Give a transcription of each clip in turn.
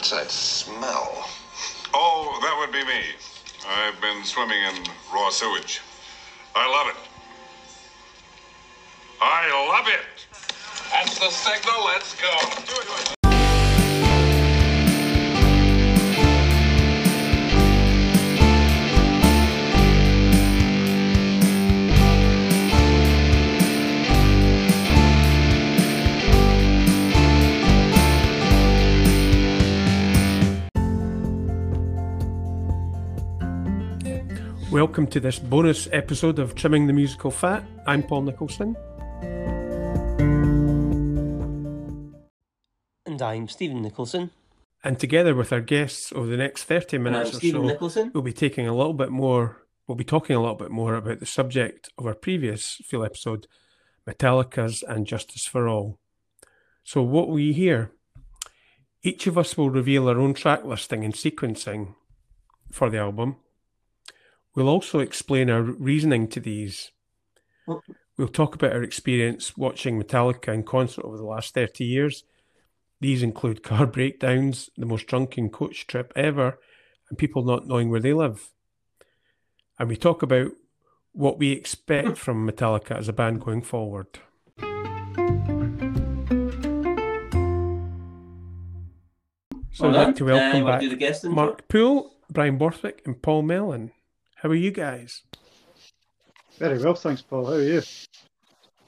What's that smell? Oh, that would be me. I've been swimming in raw sewage. I love it. I love it. That's the signal. Let's go. Welcome to this bonus episode of Trimming the Musical Fat. I'm Paul Nicholson. And I'm Stephen Nicholson. And together with our guests over the next 30 minutes or Stephen so, Nicholson. we'll be taking a little bit more, we'll be talking a little bit more about the subject of our previous full episode, Metallica's and Justice for All. So, what will you hear? Each of us will reveal our own track listing and sequencing for the album. We'll also explain our reasoning to these. Well- We'll talk about our experience watching Metallica in concert over the last 30 years. These include car breakdowns, the most drunken coach trip ever, and people not knowing where they live. And we talk about what we expect from Metallica as a band going forward. So I'd like to done. Uh, welcome you wanna back the guest? Mark Poole, Brian Borthwick, and Paul Mellon. How are you guys? Very well, thanks, Paul. How are you?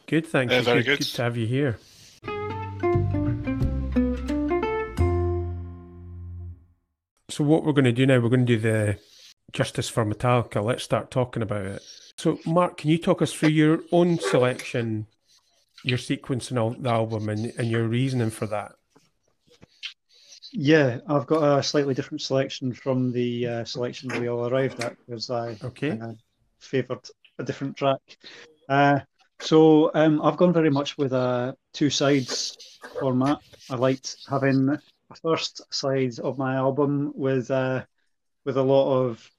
Good, thank Yeah, you. very good, good. to have you here. So, what we're going to do now, we're going to do the Justice for Metallica. Let's start talking about it. So, Mark, can you talk us through your own selection, your sequencing of the album, and, and your reasoning for that? Yeah, I've got a slightly different selection from the uh, selection that we all arrived at because I Okay. uh, favoured a different track. Uh, so um, I've gone very much with a two sides format. I liked having a first side of my album with uh, with a lot of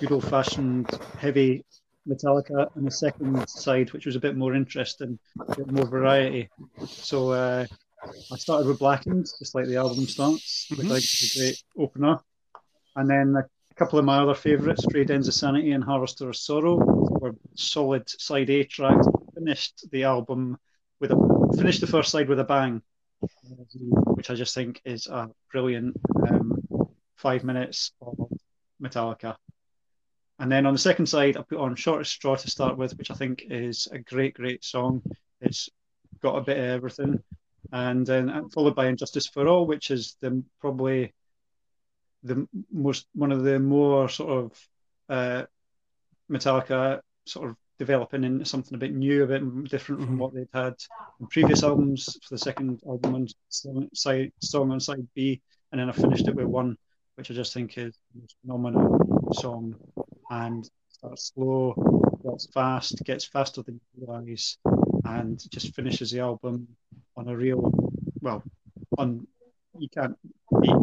good old fashioned heavy Metallica, and a second side which was a bit more interesting, a bit more variety. So uh, I started with Blackened, just like the album starts, which I think is a great opener. And then a couple of my other favourites, Frayed Ends of Sanity and Harvester of Sorrow, were solid side A tracks. Finished the album with a finished the first side with a bang, which I just think is a brilliant um, five minutes of Metallica. And then on the second side, I put on Shortest Straw to start with, which I think is a great, great song. It's got a bit of everything and then followed by And Justice for All, which is the probably the most one of the more sort of uh, Metallica sort of developing into something a bit new, a bit different from Mhm. what they'd had in previous albums. For the second album on song, side song on side B, and then I finished it with one, which I just think is the most phenomenal song, and starts slow, gets fast, gets faster than you realise, and just finishes the album on a real well on you can't beat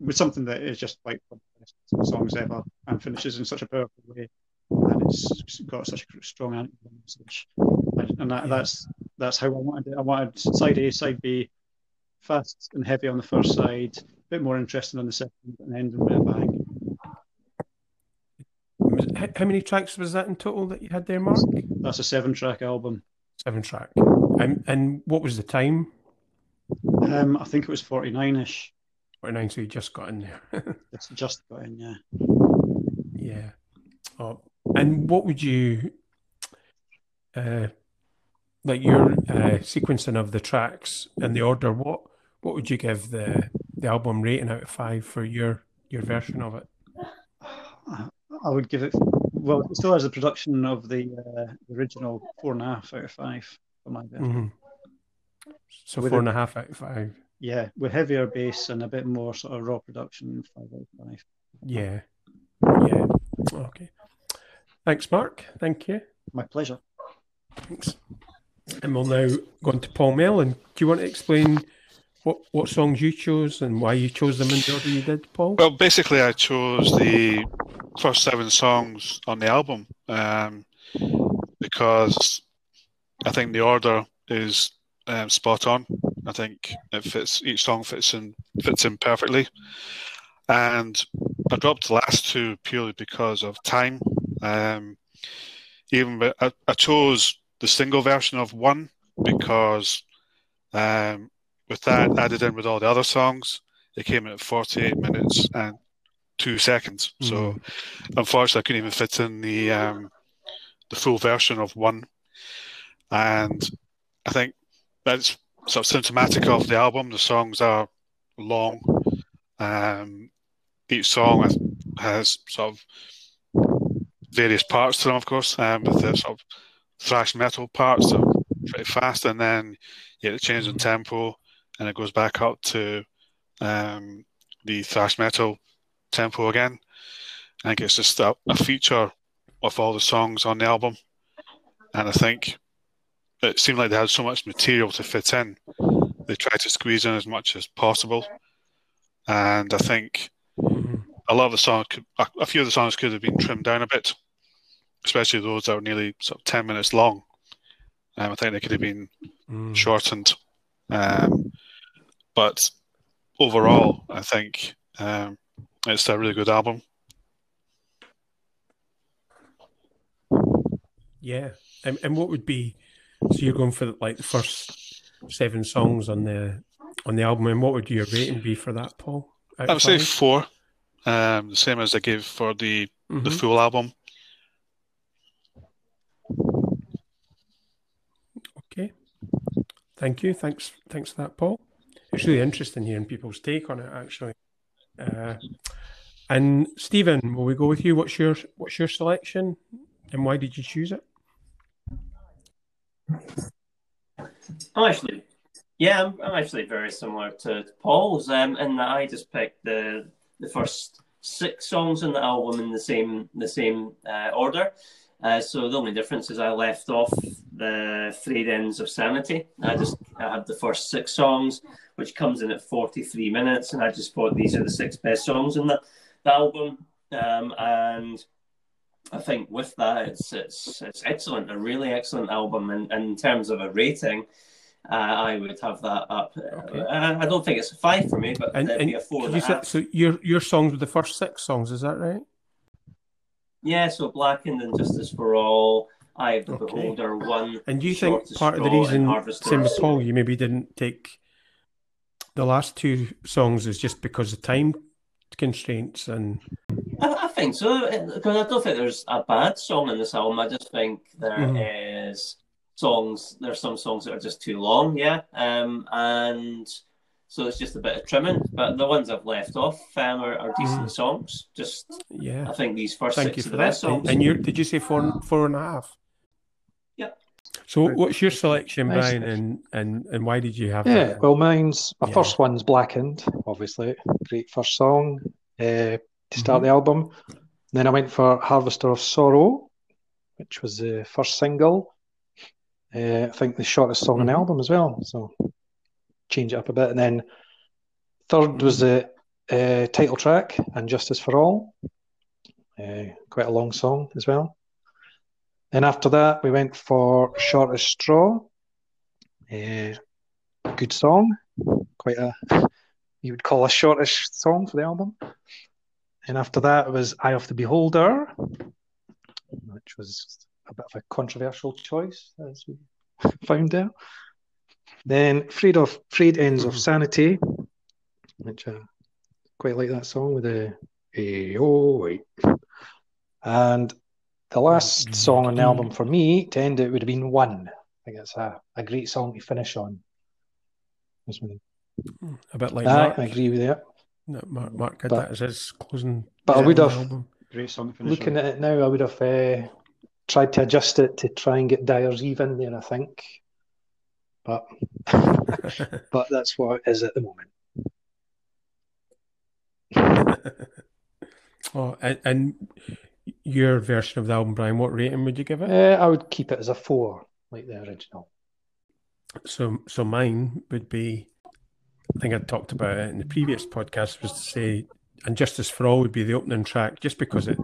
with something that is just like one of the best songs ever and finishes in such a powerful way and it's got such a strong message and, and that, Yeah. that's that's how I wanted it I wanted side A side B fast and heavy on the first side a bit more interesting on the second and ending with a bang How many tracks was that in total that you had there, Mark? that's a seven track album Seven track. And, and what was the time? um, I think it was 49ish 49, so you just got in there. it's just got in yeah Yeah. Oh, and what would you, uh, like your uh, sequencing of the tracks and the order? What what would you give the the album rating out of five for your your version of it? I would give it. Well, it still has the production of the uh, original four and a half out of five for my bit. hmm So With four a- and a half out of five. Yeah, with heavier bass and a bit more sort of raw production, five out of five. Yeah. Yeah. Okay. Thanks, Mark. Thank you. My pleasure. Thanks. And we'll now go on to Paul Mellon. Do you want to explain what, what songs you chose and why you chose them in the order you did, Paul? Well, basically, I chose the first seven songs on the album um, because I think the order is um, spot on. I think it fits each song fits in fits in perfectly. And I dropped the last two purely because of time. Um, even I, I chose the single version of one because um, with that added in with all the other songs, it came in at 48 minutes and two seconds. Mm. So unfortunately, I couldn't even fit in the um, the full version of one. And I think that's sort of symptomatic of the album. The songs are long. Um, each song has, sort of various parts to them, of course, um, with the sort of thrash metal parts that are pretty fast, and then you get a change in tempo, and it goes back up to um, the thrash metal tempo again. I think it's just a, a feature of all the songs on the album, and I think it seemed like they had so much material to fit in. They tried to squeeze in as much as possible, and I think a lot of the songs, could, a few of the songs could have been trimmed down a bit, especially those that were nearly sort of ten minutes long. Um, I think they could have been mm. shortened, um, but overall, I think um, it's a really good album. Yeah, and, and what would be so you're going for like the first seven songs on the on the album, and what would your rating be for that, Paul? I would say four, um, the same as I gave for the mm-hmm. the full album. Okay, thank you. Thanks, thanks for that, Paul. It's really interesting hearing people's take on it, actually. Uh, and Stephen, will we go with you? What's your what's your selection, and why did you choose it? I'm actually, yeah, I'm, I'm actually very similar to Paul's, um, in that I just picked the the first six songs in the album in the same the same uh, order. Uh, so the only difference is I left off the three Ends of Sanity. I just I had the first six songs, which comes in at 43 minutes, and I just thought these are the six best songs in the, the album. Um, and I think with that, it's it's it's excellent, a really excellent album. And, and in terms of a rating, uh, I would have that up. Okay. Uh, I don't think it's a five for me, but and, and a four. And you so your your songs were the first six songs, is that right? Yeah, so Blackened and Justice for All, I of the okay. Beholder, one. And do you think part of the reason, same as Paul, you maybe didn't take the last two songs is just because of time constraints and I, I think so because I don't think there's a bad song in this album. I just think there mm. is songs. There's some songs that are just too long, yeah, um, and so it's just a bit of trimming. But the ones I've left off um, are, are decent mm. songs. Just yeah, I think these first Thank six you for are the best songs. And you did you say four four and a half? So, what's your selection, Brian, and, and and why did you have yeah, that? well, mine's my yeah. first one's Blackened, obviously, great first song uh, to start mm-hmm. the album. then I went for Harvester of Sorrow, which was the first single. Uh, I think the shortest song mm-hmm. on the mm-hmm. album as well, so change it up a bit. And then third was the uh, title track and Justice for All, uh, quite a long song as well. Then after that, we went for Shortest Straw. Uh, good song, quite a you would call a shortish song for the album. And after that was Eye of the Beholder, which was a bit of a controversial choice, as we found out. Then Frayed of Frayed Ends of Sanity, which I quite like that song with the oh wait. And the last mm-hmm. song on the album for me to end it would have been One. I think it's a, a great song to finish on. A bit like that. I agree with that. No, Mark, Mark had but, that as his closing. But I would have. Great song looking on. at it now, I would have uh, tried to adjust it to try and get Dyers even there. I think, but but that's what it is at the moment. oh, and, and your version of the album, Brian, what rating would you give it? Uh, I would keep it as a four, like the original. So, so mine would be. I think I talked about it in the previous podcast. Was to say, and Justice for All would be the opening track, just because it,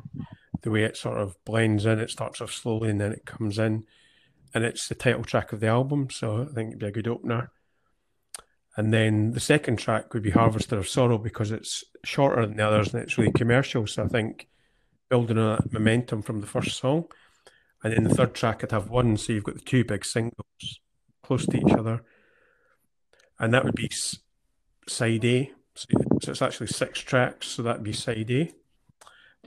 the way it sort of blends in, it starts off slowly and then it comes in, and it's the title track of the album. So I think it'd be a good opener. And then the second track would be Harvester of Sorrow because it's shorter than the others and it's really commercial. So I think building on that momentum from the first song. And then the third track, I'd have one. So you've got the two big singles close to each other. And that would be side A. So, so it's actually six tracks. So that'd be side A.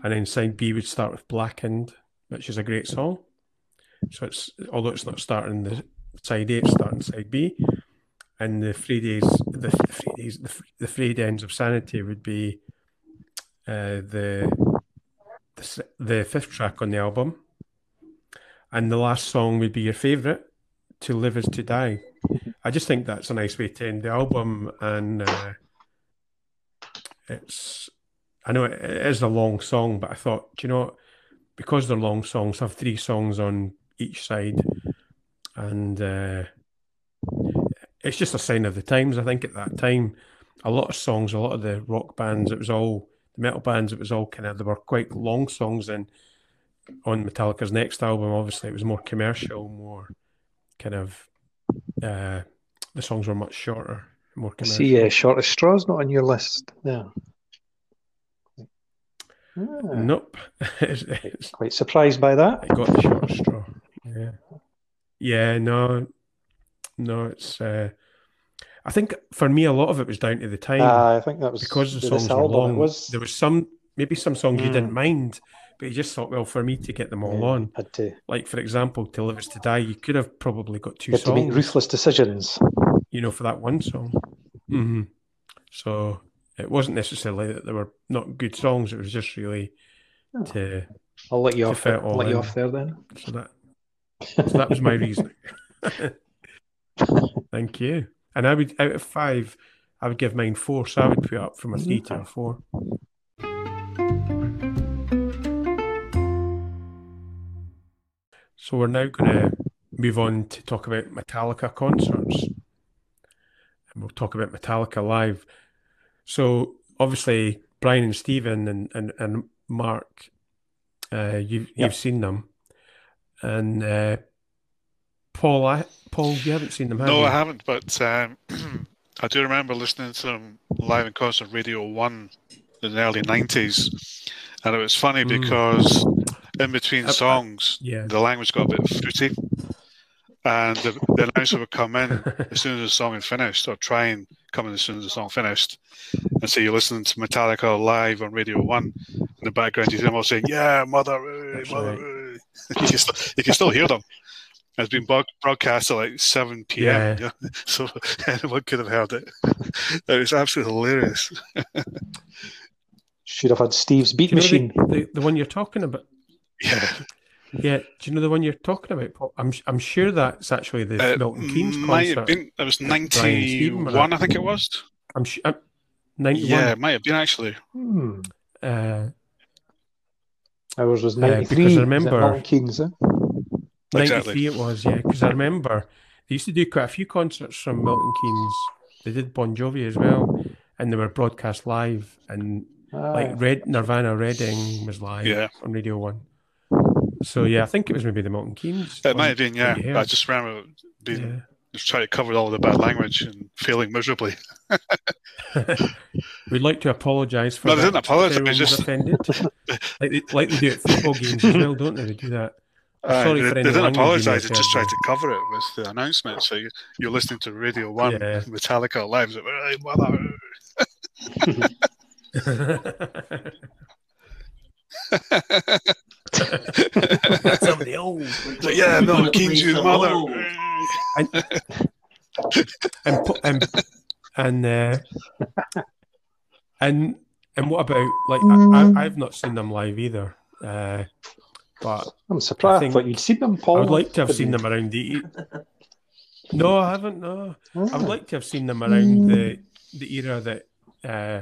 And then side B would start with Blackened, which is a great song. So it's although it's not starting the side A, it's starting side B. And the three days, the three days, the, the frayed ends of sanity would be uh, the, the the fifth track on the album, and the last song would be your favourite, "To Live Is to Die." I just think that's a nice way to end the album, and uh, it's. I know it is a long song, but I thought, do you know, because they're long songs, have three songs on each side, and uh, it's just a sign of the times. I think at that time, a lot of songs, a lot of the rock bands, it was all metal bands. It was all kind of they were quite long songs, and on Metallica's next album, obviously, it was more commercial, more kind of. Uh, the songs were much shorter, more commercial. See, uh, Shortest Straw's not on your list. Yeah. Ah. Nope. it's, it's, Quite surprised by that. I got the short straw. Yeah. Yeah, no. No, it's uh I think for me a lot of it was down to the time. Uh, I think that was because the songs were long. Was... There was some maybe some songs mm. you didn't mind, but you just thought, well, for me to get them all yeah, on, had to. Like for example, "To Live Is to Die," you could have probably got two had songs. To make ruthless decisions. You know, for that one song. Mm-hmm. So it wasn't necessarily that they were not good songs. It was just really oh. to. I'll let you off. I'll let in. you off there then. So that so that was my reasoning. Thank you. And I would out of five, I would give mine four. So I would put up from a three to a four. So we're now going to move on to talk about Metallica concerts, and we'll talk about Metallica live. So obviously, Brian and Stephen and and, and Mark, uh, you've yep. you've seen them, and uh, Paul, I, Paul, you haven't seen them, have no, you? I haven't. But um, I do remember listening to them live in concert, Radio One, in the early '90s, and it was funny mm. because in between uh, songs, yeah. the language got a bit fruity, and the, the announcer would come in as soon as the song had finished, or try and come in as soon as the song finished, and so you're listening to Metallica live on Radio One. In the background, you hear them all saying, "Yeah, mother, mother." Right. you, can still, you can still hear them has been broadcast at like 7 p.m. Yeah. so anyone could have heard it. it was absolutely hilarious. Should have had Steve's beat machine. The, the, the, one you're talking about. Yeah. Yeah. Do you know the one you're talking about, Paul? I'm I'm sure that's actually the uh, Milton Keynes might concert. Have been, it was 91, I think it was. I'm sure. Uh, 91. Yeah, it might have been actually. Hmm. Uh, Ours was 93. Uh, because I remember. Milton Keynes, eh? 93 it was, yeah. Because I remember they used to do quite a few concerts from Milton Keynes. They did Bon Jovi as well, and they were broadcast live. And ah. like Red Nirvana Reading was live yeah. on Radio One. So yeah, I think it was maybe the Milton Keynes. It might have been, yeah. I just remember being yeah. just trying to cover all the bad language and failing miserably. We'd like to apologise for. No, they didn't apologise. Just offended, like they, like they do at football games as well, don't they? They do that. Uh, Sorry they, they didn't apologise. They just tried to cover it with the announcement. So you, are listening to Radio One, yeah. Metallica live. Like, Somebody old. So, yeah, no, King's your mother. and and and and, uh, and and what about like I, have not seen them live either. Uh, but I'm surprised. I, I thought you'd seen them, Paul. I would like to have seen them around the. No, I haven't. No, I would like to have seen them around the the era that uh,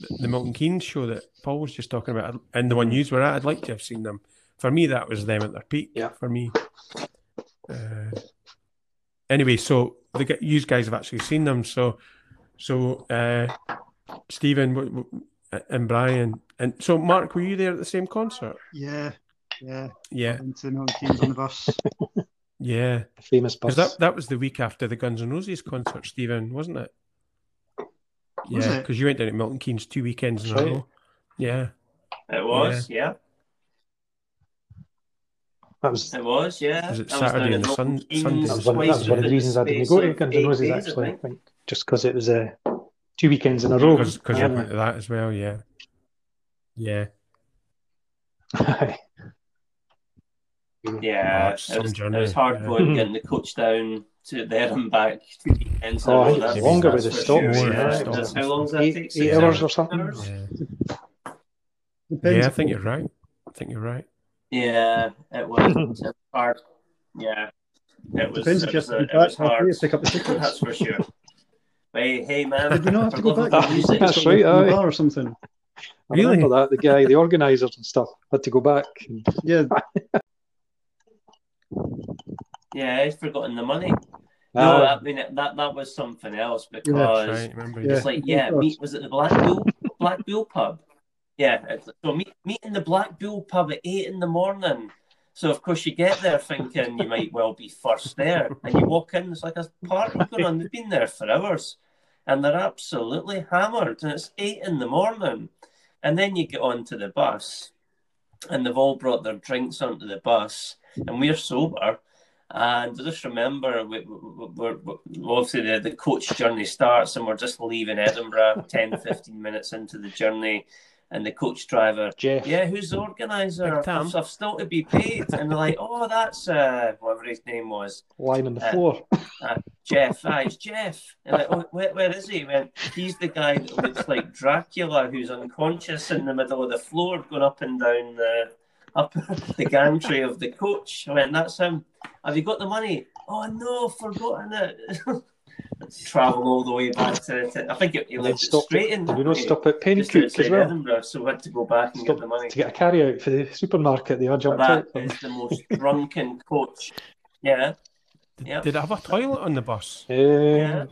the, the Milton Keynes show that Paul was just talking about, and the one you were at. I'd like to have seen them. For me, that was them at their peak. Yeah. For me. Uh, anyway, so the you guys have actually seen them. So, so uh, Stephen and Brian, and so Mark, were you there at the same concert? Yeah, yeah. Yeah. Into Milton Keynes on the bus. yeah. famous bus. That, that was the week after the Guns N' Roses concert, Stephen, wasn't it? Was Yeah, because you went down to Milton Keynes two weekends in That's a row. Yeah. It was, yeah. That was It was, yeah. Was it I was Saturday down and Sun- Sunday? that was one, that was one of the reasons I didn't go to Guns N' Roses days, actually. I think. think just because it was uh, two weekends in a row. Because because Yeah. you went to that as well. Yeah. Yeah. Aye. Yeah, Oh, it's it, was, some it was hard yeah. going getting the coach down to there and back. two weekends in a Oh, I row, that's- longer with the for stops. sure, yeah. yeah, That's- How long does that Eight- take? eight Six hours or something? hours? Yeah. Yeah, I think you're right. I think you're right. Yeah, it was, it was hard. Yeah, it was. Depends it if you was, have uh, to it be was back halfway hard. to pick up the tickets. That's for sure. Hey, hey, man! Did you not have to go back? That's right, in bar or something. I remember that the guy, the organisers and stuff, had to go back. And, Yeah, Yeah, I'd forgotten the money. No, Ah, I mean that that was something else That's because right. Remember? Yeah. it's like yeah, of meet was it the Black Bull Black Bull pub? Yeah, so meet meet in the Black Bull pub at eight in the morning. So of course you get there thinking you might well be first there, and you walk in, it's like a party going on. They've been there for hours, and they're absolutely hammered, and it's eight in the morning, and then you get onto the bus, and they've all brought their drinks onto the bus, and we're sober. And I just remember, we, we, we're, we're, obviously the, the coach journey starts, and we're just leaving Edinburgh 10, 15 minutes into the journey. And the coach driver, Jeff. yeah, who's the organizer? Big Tam. I've, I've still to be paid. And they're like, oh, that's uh, whatever his name was, lying on the Uh, floor. Jeff. Ah, it's Jeff. And like, oh, where, where is he? He went, he's the guy that looks like Dracula, who's unconscious in the middle of the floor, going up and down the up the gantry of the coach. I went, that's him. Have you got the money? Oh no, forgotten it. Travel all the way back to, to I think it, he And then lived straight at, in. did we not stop at Pencook as outside well? Edinburgh, so we had to go back and Stop get the money. to get a carry out for the supermarket. They all jumped That out. is the most drunken coach. Yeah, Did, Yep. did it have a toilet on the bus? Yeah. yeah.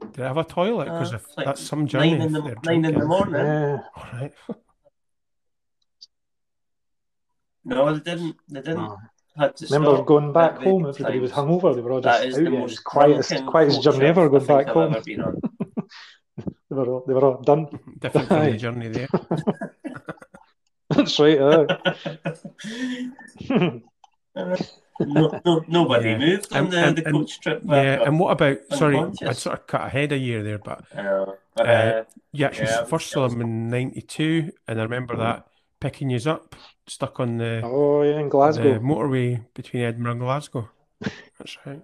Did it have a toilet? Because Uh, like that's some journey. Nine in the nine in the morning. Yeah. All right. No, they didn't. They didn't. Oh. Had to Remember stop going back home, various everybody was times. hungover. They were all just That is out. the most quietest, quietest journey ever I going back I've home. ever been on. They were all, they were all done. Different from Aye. the journey there. That's right. aye. no, no, nobody Yeah. moved on And- the, and- the and- coach trip back Yeah, and what about? Sorry, I sort of cut ahead a year there, but I know. But, Uh, uh, you actually Yeah, first that saw was- them in '92, and I remember that picking you up, stuck on the, oh yeah, in the Glasgow. motorway between Edinburgh and Glasgow. That's right.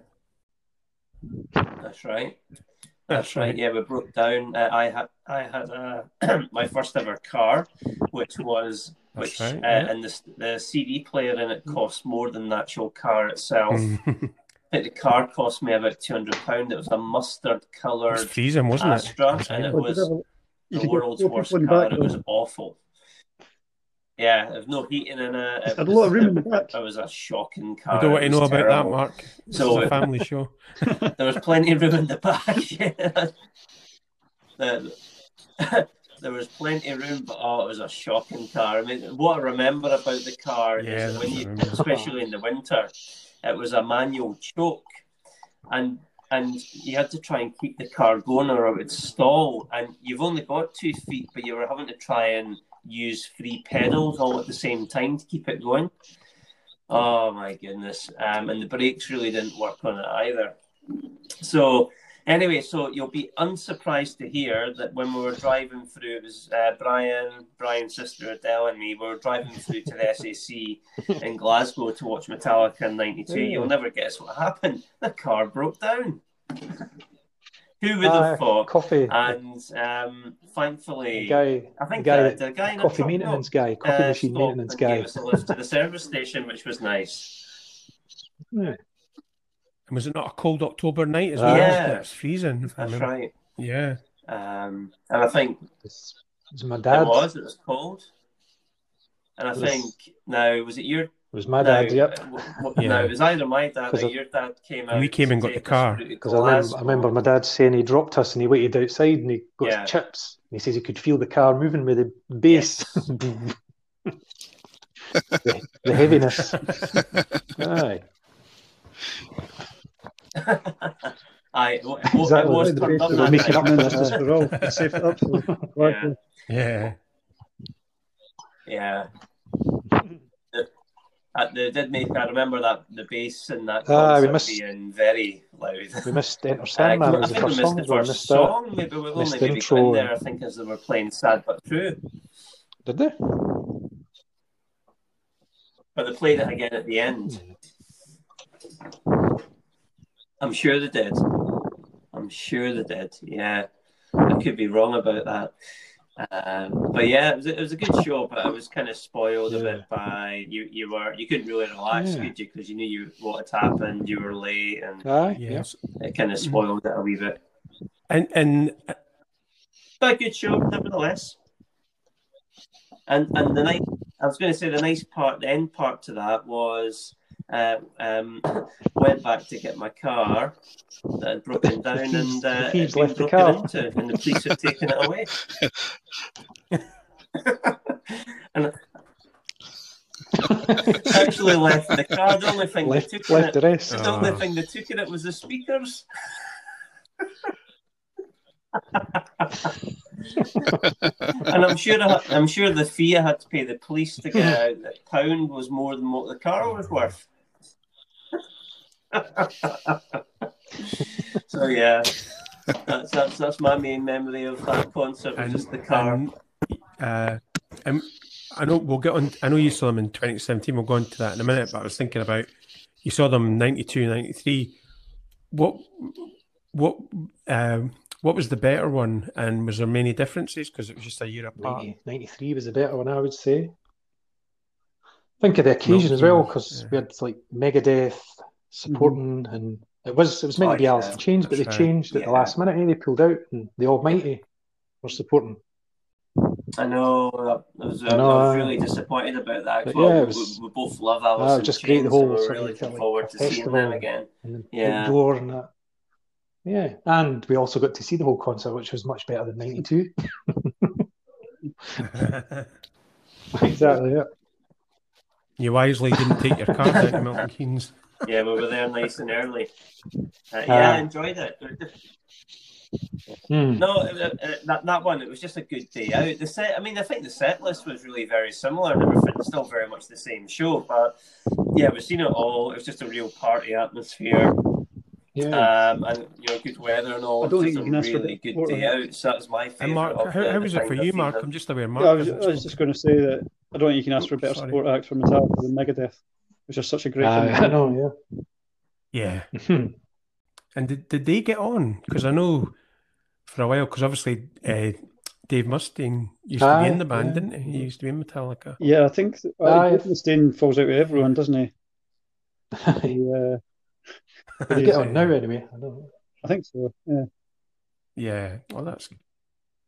that's right. That's That's right. right. Yeah, we broke down. Uh, I had I had uh, my first ever car, which was That's which right, uh, yeah. and the the CD player in it cost more than the actual car itself. Mm. The car cost me about two hundred pound. It was a mustard It was coloured freezing, wasn't it? Astra, That's and it was you the world's worst people in the car. back, It was awful. Yeah, there's no heating in it. It It had a lot of room in the back. it was a shocking car. I don't want to know was about that. Mark. This So- is a family show. There was plenty of room in the back. yeah. There was plenty of room, but oh, it was a shocking car. I mean, what I remember about the car Yeah, is that when you, what I remember. especially in the winter, it was a manual choke, and and you had to try and keep the car going or it would stall. And you've only got two feet, but you were having to try and use three pedals all at the same time to keep it going. Oh my goodness! Um, and the brakes really didn't work on it either. So anyway, so you'll be unsurprised to hear that when we were driving through, it was uh, Brian, Brian's sister Adele, and me. We were driving through to the SAC in Glasgow to watch Metallica in '92. You'll never guess what happened. The car broke down. Who would have thought? coffee. And um, thankfully, guy, I think guy, uh, the guy in the coffee truck- no, maintenance guy, coffee uh, machine stopped maintenance and guy. Gave us a lift to the service station, which was nice. Yeah. And was it not a cold October night as well? Yeah. wasn't? It's freezing. That's right. Yeah. Um, and I think It's, it's my dad. it was. It was cold. And I was- think now was it your It was my no, dad. Yep. uh, w- w- Yeah. No, it was either my dad or your dad came out. We came and got the car. us through to Because I remember, I remember my dad saying he dropped us and he waited outside and he got Yeah. his chips. And he says he could feel the car moving with the bass, the, the heaviness. Aye. I it, wa- it, wa- it Exactly. was The turned up that making up night. for Justice it. for all. They saved it up. for- Yeah. Yeah. The- uh, they did make. I remember that the bass in that Ah, we missed- being very loud. We missed Enter Uh, Sandman. I was the think we first missed song. the as well. We first missed that. Maybe we only maybe intro and- there. I think as they were playing "Sad but True," Did they? but they played it again at the end. I'm sure they did. I'm sure they did. Yeah, I could be wrong about that. Um, but yeah, it was, it was a good show, but I was kind of spoiled a bit by you. You were you couldn't really relax, Yeah. could you? Because you knew you what had happened. You were late, and Aye. Yeah. Yes. it kind of spoiled it a wee bit. And and But a good show, nevertheless. And and the nice, I was going to say the nice part, the end part to that was, uh, um, went back to get my car that had broken The down thieves- and the uh, it thieves had been left the broken car. into, and the police had taken it away. and actually left the car. The only thing left they took in left it, the rest. the only Ah. thing they took in it was the speakers. and I'm sure I, I'm sure the fee I had to pay the police to get out the pound was more than what the car was worth. So yeah, that's that's that's my main memory of that concert. And, just the car. and, uh, and I know we'll get on. I know you saw them in 2017. We'll go on to that in a minute. But I was thinking about you saw them 92, 93. What what um, what was the better one? And was there many differences because it was just a year apart? 90, 93 was the better one, I would say. Think of the occasion as well, because yeah. we had like Megadeth supporting, and it was it was meant to be Oh, Alice yeah. in Chains, but they right. changed at Yeah. the last minute. and They pulled out, and the Almighty were supporting. I know. I was, I know, I was uh, really disappointed about that. but well, yeah, we- was- we, we both love Alice Ah, in just great, the Chains, whole and we're really looking like, forward to seeing them again. and Yeah. outdoor and that. Yeah, and we also got to see the whole concert, which was much better than '92. exactly. Yeah. you wisely didn't take your car down to Milton Keynes. Yeah, we were there nice and early. Uh, yeah, I Ah. enjoyed it. Hmm. No, uh, uh, that that one it was just a good day out. The set, I mean, I think the set list was really very similar and everything. Still very much the same show, but yeah, we've seen it all. It was just a real party atmosphere, Yeah. um, and you know, good weather and all. I don't think you can a ask for really a good day out. So that was my favorite. And Mark, of how, the- how was it for you, Mark? I'm just aware, Mark. Yeah, I was, I was just going to say that I don't think you can ask for a better Sorry. support act for Metallica than Megadeth, which is such a great Aye, thing. I know. Yeah. Yeah. And did, did they get on? Because I know for a while, because obviously uh, Dave Mustaine used to be in the band, yeah. didn't he? He used to be in Metallica. Yeah, I think uh, Dave Mustaine falls out with everyone, doesn't he? they He, uh, get on now anyway. I don't. I think so. Yeah. Yeah. Well, that's.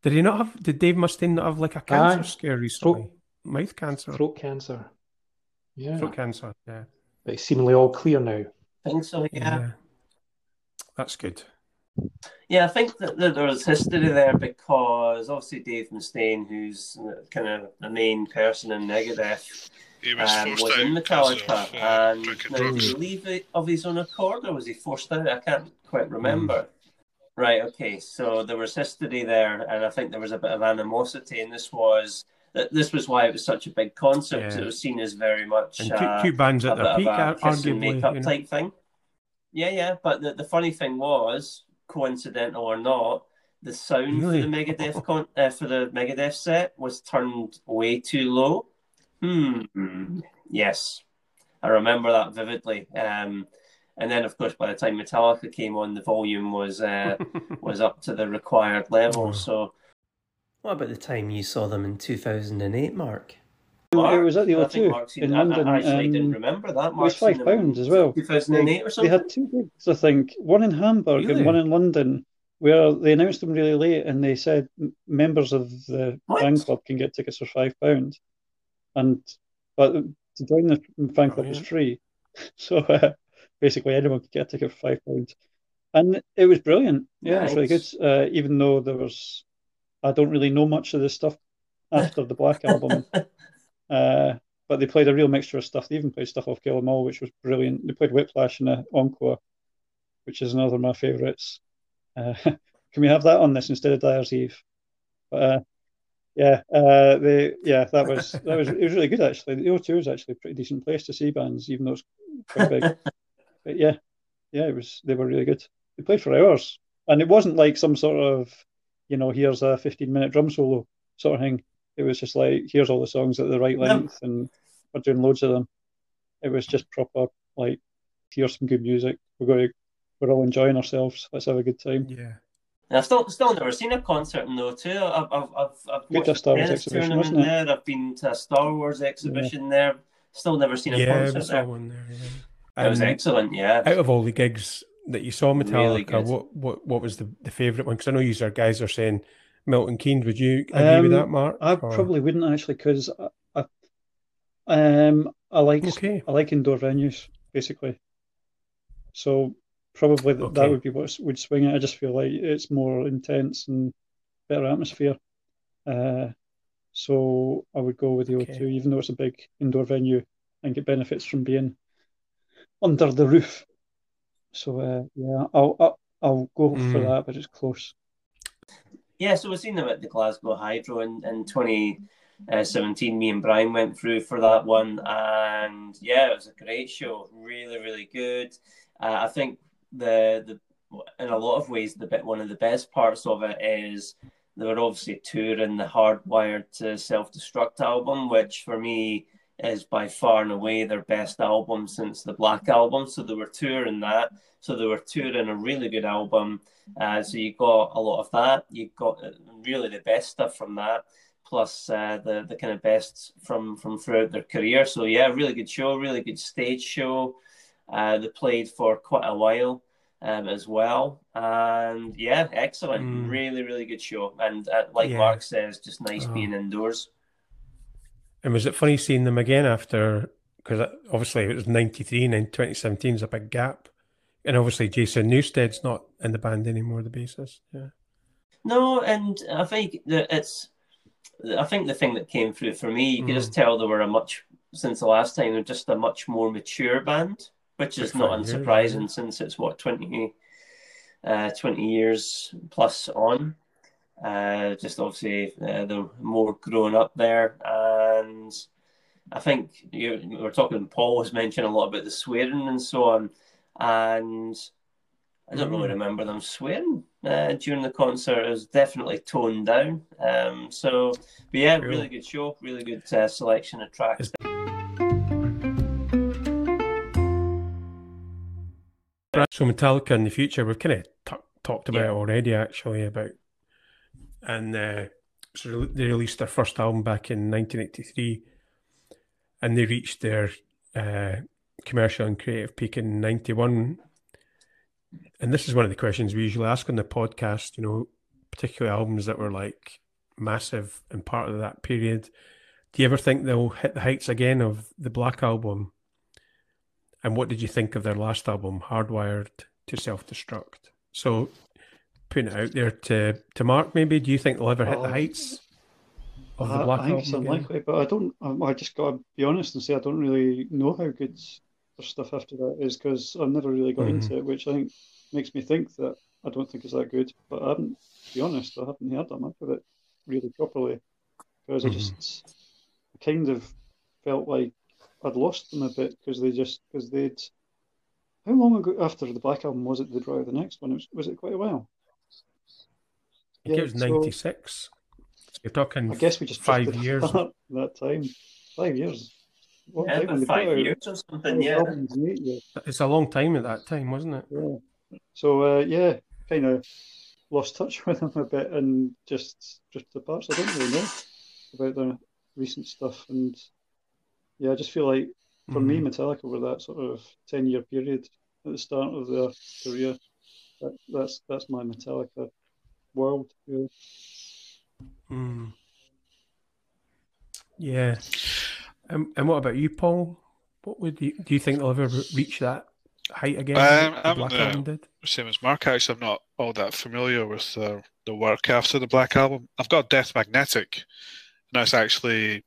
Did he not have? Did Dave Mustaine not have like a cancer Aye. scare recently? Mouth cancer, Throat cancer. Yeah. throat cancer. Yeah. But it's seemingly all clear now. I think so. Yeah. That's good. Yeah, I think that, that there was history there because obviously Dave Mustaine, who's kind of the main person in Megadeth, He was um, was in because Metallica, of uh, and now, did he leave it of his own accord, or was he forced out? I can't quite remember. Right. Okay. So there was history there, and I think there was a bit of animosity, and this was that this was why it was such a big concert. Yeah. It was seen as very much And uh, two, two bands at their peak, a ar- kiss and makeup You know. type thing. Yeah, yeah. But the, the funny thing was, coincidental or not, the sound Really? for the Megadeth con- uh, for the Megadeth set was turned way too low. Hmm. Yes, I remember that vividly. Um, and then, of course, by the time Metallica came on, the volume was uh, was up to the required level. Oh. So, What about the time you saw them in 2008, Mark? it was at the I O2 in London. I actually didn't um, remember that. it was five pounds as well. 2008 or something. They had two gigs, I think, one in Hamburg Really? and one in London, where they announced them really late, and they said members of the What? fan club can get tickets for five pounds, and but to join the fan club was free, so uh, basically anyone could get a ticket for five pounds, and it was brilliant. Yeah, it's really good. Uh, even though there was, I don't really know much of this stuff after the Black album. Uh, but they played a real mixture of stuff. They even played stuff off Kill 'Em All, which was brilliant. They played Whiplash in an encore. which is another of my favourites. Uh, can we have that on this instead of Dyer's Eve? But uh, yeah, uh, the yeah that was that was it was really good actually. The O2 is actually a pretty decent place to see bands, even though it's quite big. but yeah, yeah, it was they were really good. They played for hours, and it wasn't like some sort of you know here's a 15 minute drum solo sort of thing. It was just like here's all the songs at the right length, and we're doing loads of them. It was just proper like here's some good music. We're going to, we're all enjoying ourselves. Let's have a good time. Yeah. And I've still still never seen a concert in the O2. I've I've I've, I've watched a Star Wars tennis exhibition, tournament wasn't it? there. I've been to a Star Wars exhibition there. Still never seen a Yeah, concert saw there. one there. Yeah. It was Um, excellent. Yeah. out of all the gigs that you saw Metallica, Really what, what what was the, the favourite one? Because I know you guys are saying Milton Keynes. Would you agree with Um, that, Mark? I Or- probably wouldn't actually because I, I, um, I like Okay. I like indoor venues basically. So probably th- Okay. that would be what would swing it. I just feel like it's more intense and better atmosphere. Uh, so I would go with the Okay. O2, even though it's a big indoor venue. I think it benefits from being under the roof. So uh, yeah, I'll, I'll I'll go for Mm. that, but it's close. Yeah, so we've seen them at the Glasgow Hydro in, in 2017. Me and Brian went through for that one, and yeah, it was a great show. Really, really good. Uh, I think the the in a lot of ways the bit one of the best parts of it is they were obviously touring the Hardwired to Self Destruct album, which for me is by far and away their best album since the Black album. So they were touring that. So they were touring a really good album. Uh, so you got a lot of that. You got uh, really the best stuff from that, plus uh, the the kind of best from from throughout their career. So yeah, really good show, really good stage show. Uh, they played for quite a while um, as well, and yeah, excellent, Mm. really really good show. And uh, like Yeah. Mark says, just nice Oh. being indoors. And was it funny seeing them again after? Because obviously it was '93 and then 2017 is a big gap, and obviously Jason Newsted's not in the band anymore, the bassist. Yeah. No, and I think that it's. I think the thing that came through for me, you could just tell they were a much since the last time they're just a much more mature band, which is not years, unsurprising yeah. since it's what 20, uh, 20 years plus on. Uh, just obviously uh, they're more grown up there, and I think you we were talking. Paul was mentioning a lot about the swearing and so on, and I don't really Mm. remember them swearing uh, during the concert. It was definitely toned down. Um, so, but yeah, Cool. really good show, really good uh, selection of tracks. So Metallica in the future, we've kind of t- talked about Yeah. it already, actually, about and uh, so they released their first album back in 1983, and they reached their uh, commercial and creative peak in '91. And this is one of the questions we usually ask on the podcast. You know, particular albums that were like massive and part of that period. Do you ever think they'll hit the heights again of the Black Album? And what did you think of their last album, Hardwired to Self Destruct? So, putting it out there to, to Mark, maybe, do you think they'll ever hit the Oh. heights of the I, Black I think it's unlikely, but I don't. I, I just got to be honest and say I don't really know how good their stuff after that is because I've never really got Mhm. into it, which I think makes me think that I don't think it's that good. But I haven't, to be honest, I haven't heard that much of it really properly because I Mhm. just kind of felt like I'd lost them a bit because they just because they'd. How long ago after the Black Album was it they brought out the next one? It was, was it quite a while? I think Yeah, it was 96. So you're talking I guess we just five years. that time. Five years. What Yeah, time when about they five years or something. Yeah, albums in eight years? It's a long time at that time, wasn't it? Yeah. So uh, yeah, kind of lost touch with them a bit and just drifted apart. So I don't really know about the recent stuff. And yeah, I just feel like for me, Mhm. Metallica were that sort of ten year period at the start of their career. That, that's that's my Metallica world. Really. Mm. Yeah. Um, and what about you, Paul? What would you do? You think they'll ever reach that height again? Um, that the I'm Black the- Album did. Same as Mark, actually, I'm not all that familiar with uh, the work after the Black Album. I've got Death Magnetic, and that's actually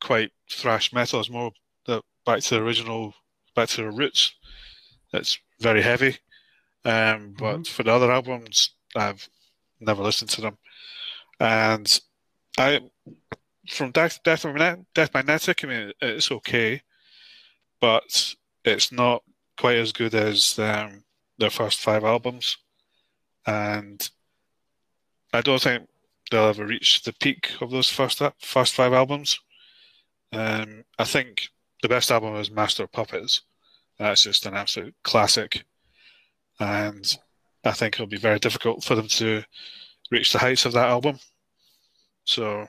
quite thrash metal. It's more the back to the original, back to the roots. It's very heavy. Um, but mm-hmm. for the other albums, I've never listened to them, and I from Death Death Death Magnetic. I mean, it's okay, but it's not quite as good as um, their first five albums, and I don't think they'll ever reach the peak of those first first five albums. Um, I think the best album is Master of Puppets. That's just an absolute classic, and I think it'll be very difficult for them to reach the heights of that album. So,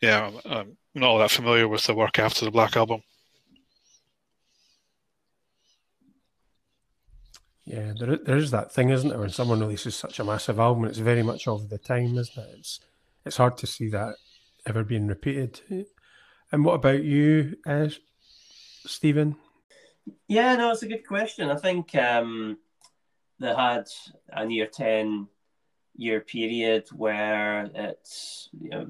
yeah, I'm, I'm not all that familiar with the work after the Black Album. Yeah, there, there is that thing, isn't there? When someone releases such a massive album, it's very much of the time, isn't it? It's it's hard to see that ever being repeated. And what about you, uh, Stephen? Yeah, no, it's a good question. I think um, they had a near ten year period where it's you know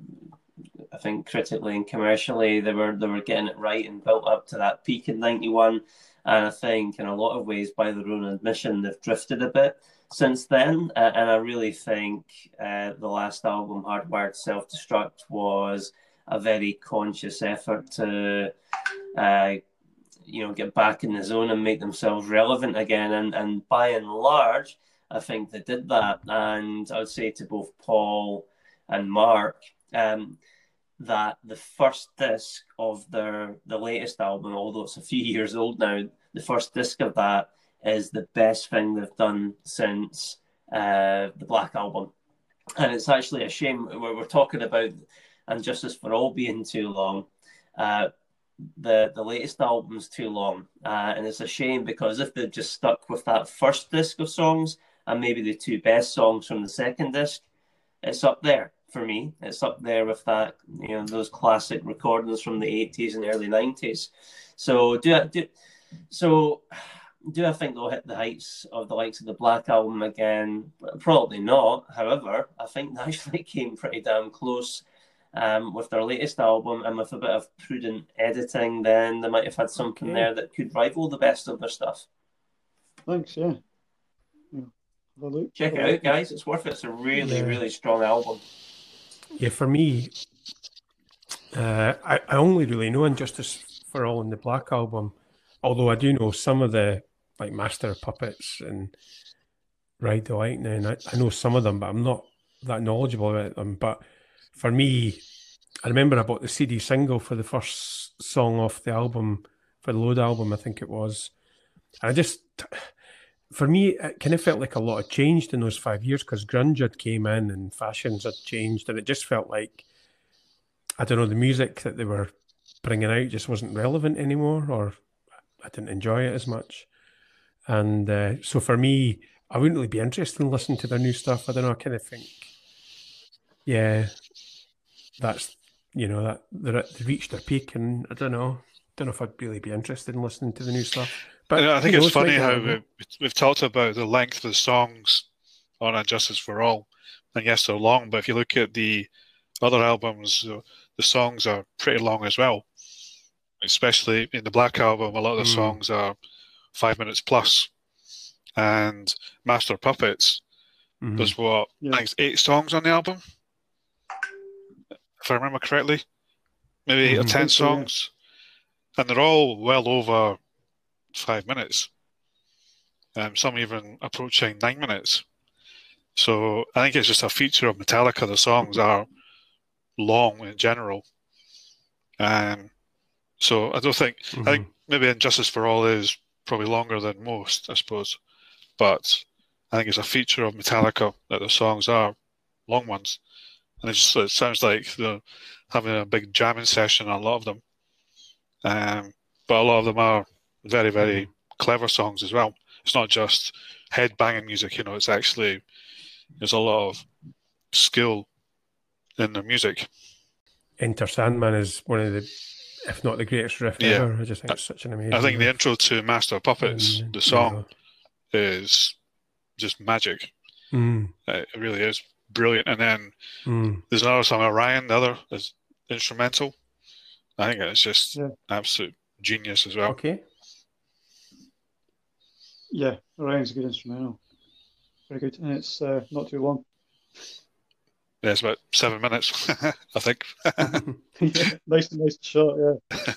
I think critically and commercially they were they were getting it right and built up to that peak in '91. And I think in a lot of ways, by their own admission, they've drifted a bit since then. Uh, and I really think uh, the last album, Hardwired Self Destruct, was a very conscious effort to, uh, you know, get back in the zone and make themselves relevant again. And, and by and large, I think they did that. And I would say to both Paul and Mark, um, that the first disc of their the latest album, although it's a few years old now, the first disc of that is the best thing they've done since uh, the Black Album. And it's actually a shame where we're talking about and Justice for All being too long. Uh, the the latest album's too long, uh, and it's a shame because if they'd just stuck with that first disc of songs and maybe the two best songs from the second disc, it's up there for me. It's up there with that, you know, those classic recordings from the 80s and early 90s. So do, I, do so do I think they'll hit the heights of the likes of the Black Album again? Probably not. However, I think they actually came pretty damn close um, with their latest album, and with a bit of prudent editing, then they might have had something okay. there that could rival the best of their stuff. Thanks, yeah. yeah. Check it out, guys. It's worth it. It's a really, yeah. really strong album. Yeah, for me, uh, I, I only really know And Justice for All in the Black Album, although I do know some of the like Master of Puppets and Ride the Lightning. I, I know some of them, but I'm not that knowledgeable about them. But for me, I remember I bought the CD single for the first song off the album, for the Load album, I think it was. And I just, for me, it kind of felt like a lot had changed in those five years because grunge had came in and fashions had changed, and it just felt like I don't know the music that they were bringing out just wasn't relevant anymore, or I didn't enjoy it as much. And uh, so for me, I wouldn't really be interested in listening to their new stuff. I don't know. I kind of think, yeah, that's you know that they're, they've reached their peak, and I don't know. Don't know if I'd really be interested in listening to the new stuff. But I think it's funny how we, we've talked about the length of the songs on And Justice for All, and yes, they're long. But if you look at the other albums, the songs are pretty long as well. Especially in the Black Album, a lot of the mm. songs are five minutes plus. And Master Puppets, mm-hmm. there's what yeah. I eight songs on the album, if I remember correctly, maybe eight mm-hmm. or ten songs, and they're all well over five minutes. Um, some even approaching nine minutes. So I think it's just a feature of Metallica. The songs are long in general. Um, so I don't think mm-hmm. I think maybe And Justice for All is probably longer than most, I suppose. But I think it's a feature of Metallica that the songs are long ones, and it just it sounds like they're having a big jamming session on a lot of them. Um, but a lot of them are very, very mm-hmm. clever songs as well. It's not just head banging music, you know. It's actually there's a lot of skill in the music. Enter Sandman is one of the, if not the greatest riff yeah. ever. I just think it's such an amazing. I think riff. the intro to Master of Puppets, and, the song, is just magic. Mm. It really is brilliant. And then mm. there's another song, Orion. The other is instrumental. I think it's just yeah. absolute genius as well. Okay. Yeah, Orion's a good instrumental. very good, and it's uh, not too long. Yeah, it's about seven minutes, I think. yeah, nice, nice shot. Yeah.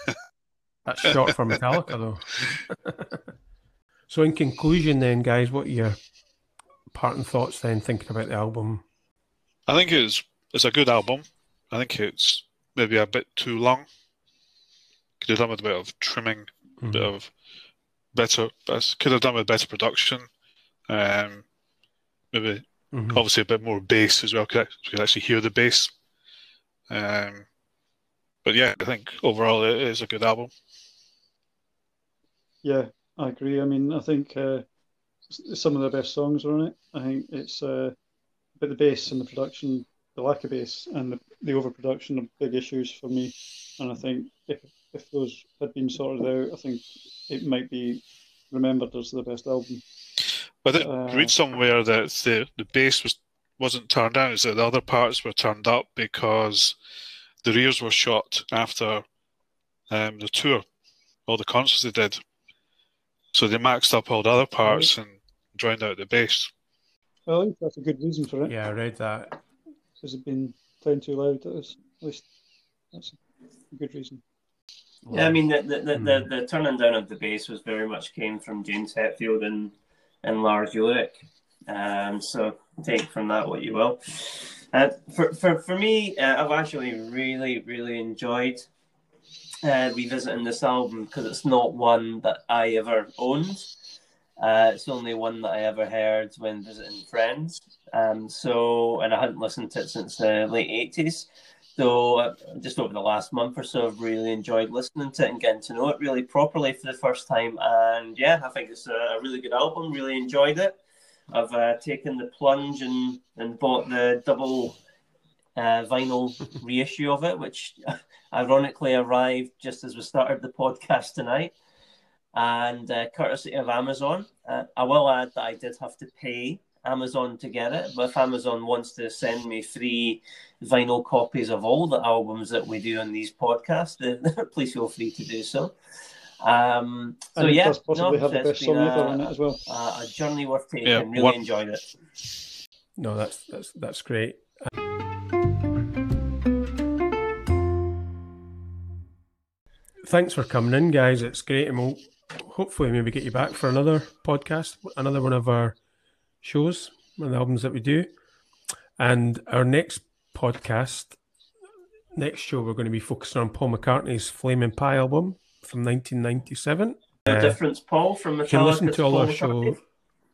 That's short for Metallica, though. so, in conclusion, then, guys, what are your parting thoughts then, thinking about the album? I think it's it's a good album. I think it's maybe a bit too long. Could have done with a bit of trimming, a bit Mhm. of better. Could have done with better production. Um, maybe Mhm. obviously a bit more bass as well. Could act- could actually hear the bass. Um, but yeah, I think overall it is a good album. Yeah, I agree. I mean, I think uh, some of the best songs are on it. I think it's uh, but the bass and the production, the lack of bass and the, the overproduction are big issues for me. And I think if if those had been sorted out, I think it might be remembered as the best album. But I did Uh, read somewhere that the the bass was wasn't turned down. Is that the other parts were turned up because the rears were shot after um, the tour, all the concerts they did. So they maxed up all the other parts and drowned out the bass. Well, I think that's a good reason for it. Yeah, I read that. Has it been playing too loud? At least, that's a good reason. Yeah, I mean the the, the, Hmm. the the turning down of the bass was very much came from James Hetfield and and Lars Ulrich. Um, so take from that what you will. Uh, for, for for me, uh, I've actually really really enjoyed uh, revisiting this album because it's not one that I ever owned. Uh, it's only one that I ever heard when visiting friends. Um, so, and I hadn't listened to it since the late eighties. So, uh, just over the last month or so, I've really enjoyed listening to it and getting to know it really properly for the first time. And yeah, I think it's a, a really good album. Really enjoyed it. I've uh, taken the plunge and, and bought the double uh, vinyl reissue of it, which ironically arrived just as we started the podcast tonight. And uh, courtesy of Amazon, uh, I will add that I did have to pay Amazon to get it, but if Amazon wants to send me free vinyl copies of all the albums that we do on these podcasts, then please feel free to do so. Um, so and yeah, possibly no, have the best been song ever a- on it as well. a, a journey worth taking. Yeah, really one- enjoyed it. No, that's that's that's great. Thanks for coming in, guys. It's great, and we'll hopefully maybe get you back for another podcast, another one of our shows, one of the albums that we do. And our next podcast, next show, we're going to be focusing on Paul McCartney's Flaming Pie album from 1997. The Uh, difference, Paul, from you can listen to all our Paul show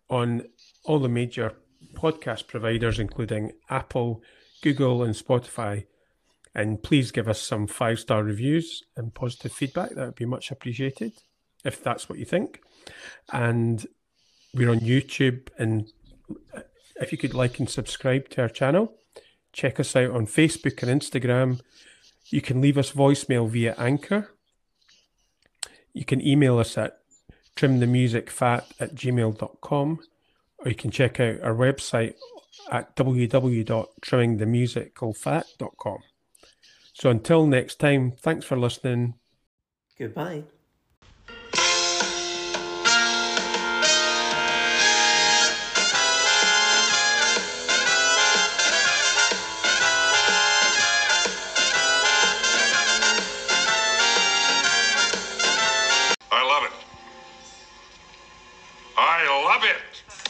on all the major podcast providers, including Apple, Google, and Spotify. And please give us some five star reviews and positive feedback. That would be much appreciated if that's what you think. And we're on YouTube. And if you could like and subscribe to our channel, check us out on Facebook and Instagram. You can leave us voicemail via Anchor. You can email us at trimthemusicfat at gmail.com or you can check out our website at www.trimmingthemusicalfat.com. So until next time, thanks for listening. Goodbye.